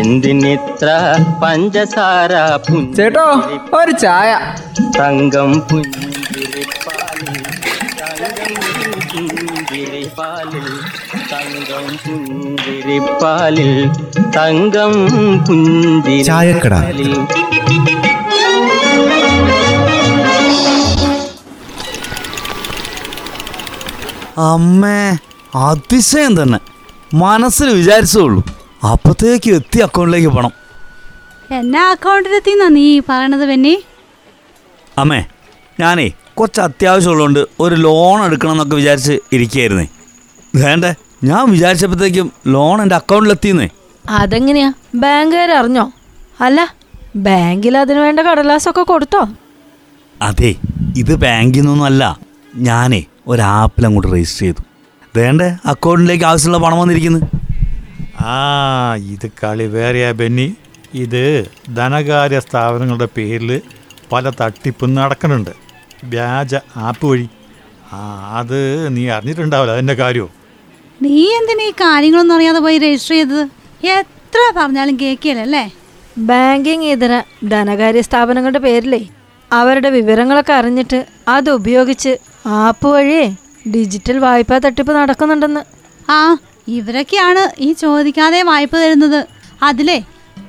എന്തിനിത്ര പഞ്ചസാര ചേട്ടോ ഒരു ചായ. തങ്കം പുഞ്ചിരിപ്പാലിൽ തങ്കം പുഞ്ചിരിപ്പാലിൽ തങ്കം പുഞ്ചിരിപ്പാലിൽ തങ്കം ചായക്കട. പുഞ്ചിരിപ്പാലിൽ അമ്മേ അതിശയം തന്നെ. മനസ്സിൽ വിചാരിച്ചുള്ളൂ അപ്പത്തേക്ക് എത്തി അക്കൗണ്ടിലേക്ക് പണം. എന്നാ അക്കൗണ്ടിലെത്തിന്നാ നീ പറയണത് പെന്നി അമ്മേ ഞാനേ കുറച്ച് അത്യാവശ്യമുള്ളതുകൊണ്ട് ഒരു ലോൺ എടുക്കണം എന്നൊക്കെ വിചാരിച്ച് ഇരിക്കുകയായിരുന്നേ. വേണ്ടേ ഞാൻ വിചാരിച്ചപ്പോഴത്തേക്കും ലോൺ എന്റെ അക്കൗണ്ടിലെത്തിന്നേ അതെങ്ങനെയാ? ബാങ്കുകാർ അറിഞ്ഞോ? അല്ല ബാങ്കിൽ അതിനു വേണ്ട കടലാസൊക്കെ കൊടുത്തോ? അതെ ഇത് ബാങ്കിൽ നിന്നൊന്നും അല്ല ഞാനേ ഒരു ആപ്പിൽ അങ്ങോട്ട് രജിസ്റ്റർ ചെയ്തു. വേണ്ടേ അക്കൗണ്ടിലേക്ക് ആവശ്യമുള്ള പണം വന്നിരിക്കുന്നു. ആ ഇത് കളി വേറെയാ ബെന്നി. ഇത് ധനകാര്യ സ്ഥാപനങ്ങളുടെ പേരിൽ പല തട്ടിപ്പും നടക്കുന്നുണ്ട്. വ്യാജ ആപ്പ് വഴി. ആ അത് നീ അറിഞ്ഞിട്ടുണ്ടാവില്ല അതിന്റെ കാര്യവും നീ എന്തിനാ ഈ കാര്യങ്ങളൊന്നും അറിയാതെ പോയി രജിസ്റ്റർ ചെയ്തത്? എത്ര പറഞ്ഞാലും കേൾക്കില്ലല്ലേ ബാങ്കിങ് ഇതര ധനകാര്യ സ്ഥാപനങ്ങളുടെ പേരിലേ. അവരുടെ വിവരങ്ങളൊക്കെ അറിഞ്ഞിട്ട് അത് ഉപയോഗിച്ച് ആപ്പ് വഴിയേ ഡിജിറ്റൽ വായ്പാ തട്ടിപ്പ് നടക്കുന്നുണ്ടെന്ന്. ആ ഇവരൊക്കെയാണ് ഈ ചോദിക്കാതെ വായ്പ തരുന്നത്. അതിലേ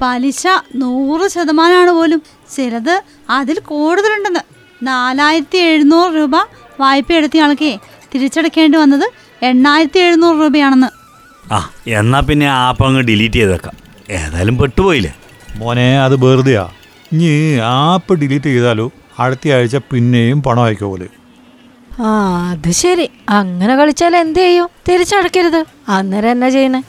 പലിശ നൂറ് ശതമാനമാണ് പോലും. ചിലത് അതിൽ കൂടുതലുണ്ടെന്ന്. നാലായിരത്തി എഴുന്നൂറ് രൂപ വായ്പ എടുത്തയാൾക്ക് ആൾക്കേ തിരിച്ചടക്കേണ്ടി വന്നത് എണ്ണായിരത്തി എഴുന്നൂറ് രൂപയാണെന്ന്. ആ എന്നാ പിന്നെ ആപ്പ് അങ്ങ് ഡിലീറ്റ് ചെയ്തേക്കാം. ഏതായാലും പെട്ടുപോയില്ലേ? മോനെ അത് വെറുതെയാ. ഇനി ആപ്പ് ഡിലീറ്റ് ചെയ്താലോ? അടുത്ത ആഴ്ച പിന്നെയും പണം അയക്കുക പോലെ ആ അത് ശരി. അങ്ങനെ കളിച്ചാൽ എന്ത് ചെയ്യും? തിരിച്ചടക്കരുത്. അന്നേരം എന്നാ ചെയ്യണേ?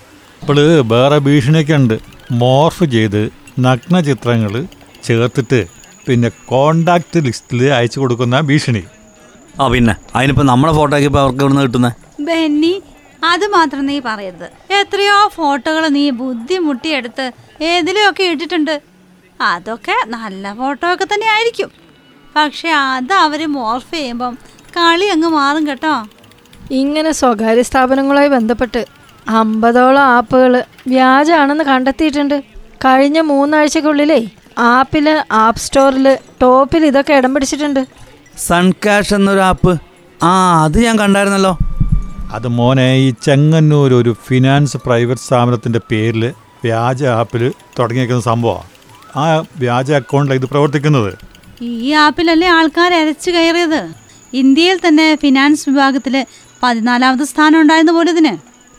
ഇപ്പോൾ വേറെ ഭീഷണിയൊക്കെ ഉണ്ട് മോർഫ് ചെയ്ത് നഗ്ന ചിത്രങ്ങൾ ചേർത്തിട്ട് പിന്നെ കോണ്ടാക്ട് ലിസ്റ്റിൽ അയച്ചു കൊടുക്കുന്ന ഭീഷണി. ആ പിന്നെ. അതിനിപ്പോ നമ്മളെ ഫോട്ടോ ഇപ്പോൾ അവർക്ക് ഇവിടുന്ന് കിട്ടുന്നത് ബെന്നി അത് മാത്രം നീ പറയരുത്. എത്രയോ ഫോട്ടോകൾ നീ ബുദ്ധിമുട്ടിയെടുത്ത് ഏതിലൊക്കെ ഇട്ടിട്ടുണ്ട്. അതൊക്കെ നല്ല ഫോട്ടോ ഒക്കെ തന്നെ ആയിരിക്കും. പക്ഷെ അത് അവർ മോർഫ് ചെയ്യുമ്പം കളി അങ്ങ് മാറും കേട്ടോ. ഇങ്ങനെ സ്വകാര്യ സ്ഥാപനങ്ങളുമായി ബന്ധപ്പെട്ട് അമ്പതോളം ആപ്പുകൾ വ്യാജാണെന്ന് കണ്ടെത്തിയിട്ടുണ്ട്. കഴിഞ്ഞ മൂന്നാഴ്ചക്കുള്ളിലേ ആപ്പിൽ ആപ്പ് സ്റ്റോറിൽ ടോപ്പിൽ ഇതൊക്കെ ഇടം പിടിച്ചിട്ടുണ്ട്. സൺ ക്യാഷ് എന്നൊരു ആപ്പ്. ആ അത് ഞാൻ കണ്ടായിരുന്നല്ലോ. അത് മോനെ ഈ ചെങ്ങന്നൂർ ഒരു ഫിനാൻസ് പ്രൈവറ്റ് സ്ഥാപനത്തിന്റെ പേരിൽ വ്യാജ ആപ്പിൽ തുടങ്ങിയേക്കുന്ന സംഭവമാണ് ആ വ്യാജ അക്കൗണ്ടിലാണ് ഇത് പ്രവർത്തിക്കുന്നത്. ഈ ആപ്പിലല്ലേ ആൾക്കാർ അരച്ചു കയറിയത്? ഇന്ത്യയിൽ തന്നെ ഫിനാൻസ് വിഭാഗത്തിൽ പതിനാലാമത് സ്ഥാനം ഉണ്ടായിരുന്നു പോലെ ഇതിന്.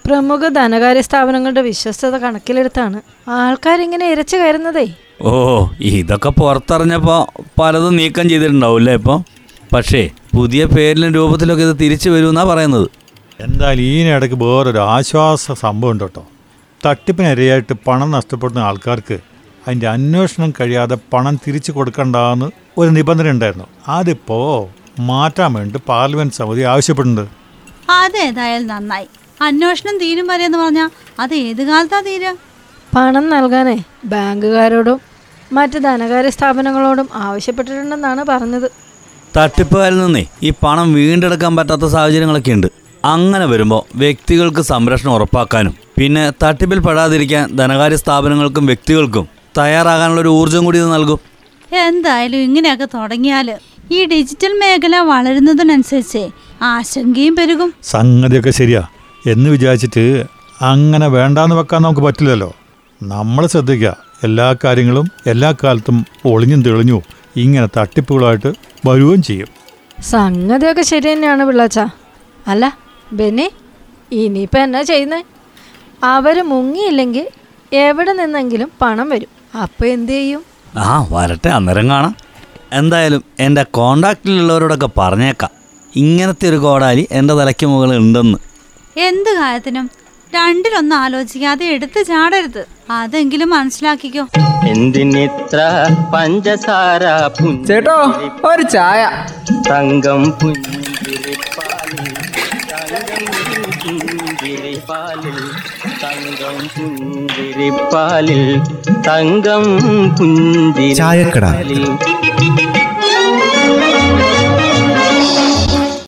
പ്രമുഖ ധനകാര്യ സ്ഥാപനങ്ങളുടെ വിശ്വസ്തത കണക്കിലെടുത്താണ്. ആൾക്കാരിങ്ങനെ ഇരച്ചു കയറുന്നതേ. ഓ ഇതൊക്കെ പുറത്തറിഞ്ഞപ്പോൾ പലതും നീക്കം ചെയ്തിട്ടുണ്ടാവില്ലേ ഇപ്പോൾ പക്ഷേ പുതിയ പേരിലും രൂപത്തിലൊക്കെ ഇത് തിരിച്ചു വരുമെന്നാണ് പറയുന്നത്. എന്തായാലും ഈയിടയ്ക്ക് വേറൊരു ആശ്വാസ സംഭവം ഉണ്ട് കേട്ടോ. തട്ടിപ്പിനിരയായിട്ട് പണം നഷ്ടപ്പെടുന്ന ആൾക്കാർക്ക് അതിന്റെ അന്വേഷണം കഴിയാതെ പണം തിരിച്ചു കൊടുക്കണ്ടെന്ന് ഒരു നിബന്ധന ഉണ്ടായിരുന്നു. അതിപ്പോൾ മാറ്റാൻ വേണ്ടി പാർലമെന്റ് സമിതി ആവശ്യപ്പെടുന്നുണ്ട് അതേതായാലും നന്നായി. അന്വേഷണം തീരും വരെ എന്ന് പറഞ്ഞാൽ അത് ഏത് കാലത്താ തീര? പണം നൽകാനേ ബാങ്കുകാരോടും മറ്റ് ധനകാര്യ സ്ഥാപനങ്ങളോടും ആവശ്യപ്പെട്ടിട്ടുണ്ടെന്നാണ് പറഞ്ഞത്. തട്ടിപ്പുകാരിൽ നിന്നേ ഈ പണം വീണ്ടെടുക്കാൻ പറ്റാത്ത സാഹചര്യങ്ങളൊക്കെ ഉണ്ട്. അങ്ങനെ വരുമ്പോൾ വ്യക്തികൾക്ക് സംരക്ഷണം ഉറപ്പാക്കാനും പിന്നെ തട്ടിപ്പിൽ പെടാതിരിക്കാൻ ധനകാര്യ സ്ഥാപനങ്ങൾക്കും വ്യക്തികൾക്കും തയ്യാറാകാനുള്ള ഒരു ഊർജം കൂടി ഇത് നൽകും. എന്തായാലും ഇങ്ങനെയൊക്കെ തുടങ്ങിയാൽ ഈ ഡിജിറ്റൽ മേഖല വളരുന്നതിനനുസരിച്ച് ആശങ്കയും പെരുകും. സംഗതിയൊക്കെ ശരിയാ. എന്ന് വിചാരിച്ചിട്ട് അങ്ങനെ വേണ്ടാന്ന് വെക്കാൻ നമുക്ക് പറ്റില്ലല്ലോ. നമ്മൾ ശ്രദ്ധിക്കുക എല്ലാ കാര്യങ്ങളും എല്ലാ കാലത്തും ഒളിഞ്ഞും തെളിഞ്ഞു ഇങ്ങനെ തട്ടിപ്പുകളായിട്ട് വരുകയും ചെയ്യും. സംഗതിയൊക്കെ ശരി തന്നെയാണ് പിള്ളാച്ച. അല്ല ബെന്നി ഇനിയിപ്പോൾ എന്നാ ചെയ്യുന്നത് അവർ മുങ്ങിയില്ലെങ്കിൽ എവിടെ നിന്നെങ്കിലും പണം വരും. അപ്പോൾ എന്ത് ചെയ്യും? ആ വരട്ടെ അന്നേരം കാണാം. എന്തായാലും എന്റെ കോണ്ടാക്റ്റിലുള്ളവരോടൊക്കെ പറഞ്ഞേക്കാം. ഇങ്ങനത്തെ ഒരു കോടാലി എന്റെ തലയ്ക്ക് മുകളിൽ ഉണ്ടെന്ന്. എന്ത് കാര്യത്തിനും? രണ്ടിലൊന്നും ആലോചിക്കാതെ എടുത്ത് ചാടരുത്. അതെങ്കിലും മനസ്സിലാക്കിക്കോ. എന്തിനിത്ര പഞ്ചസാര ചേട്ടോ ഒരു ചായ. തങ്കം പുഞ്ചിരിപ്പാലിൽ തങ്കം പുഞ്ചിരിപ്പാലിൽ തങ്കം പുഞ്ചിരിപ്പാലിൽ. തങ്കം ചായക്കട. പുഞ്ചിരിപ്പാലിൽ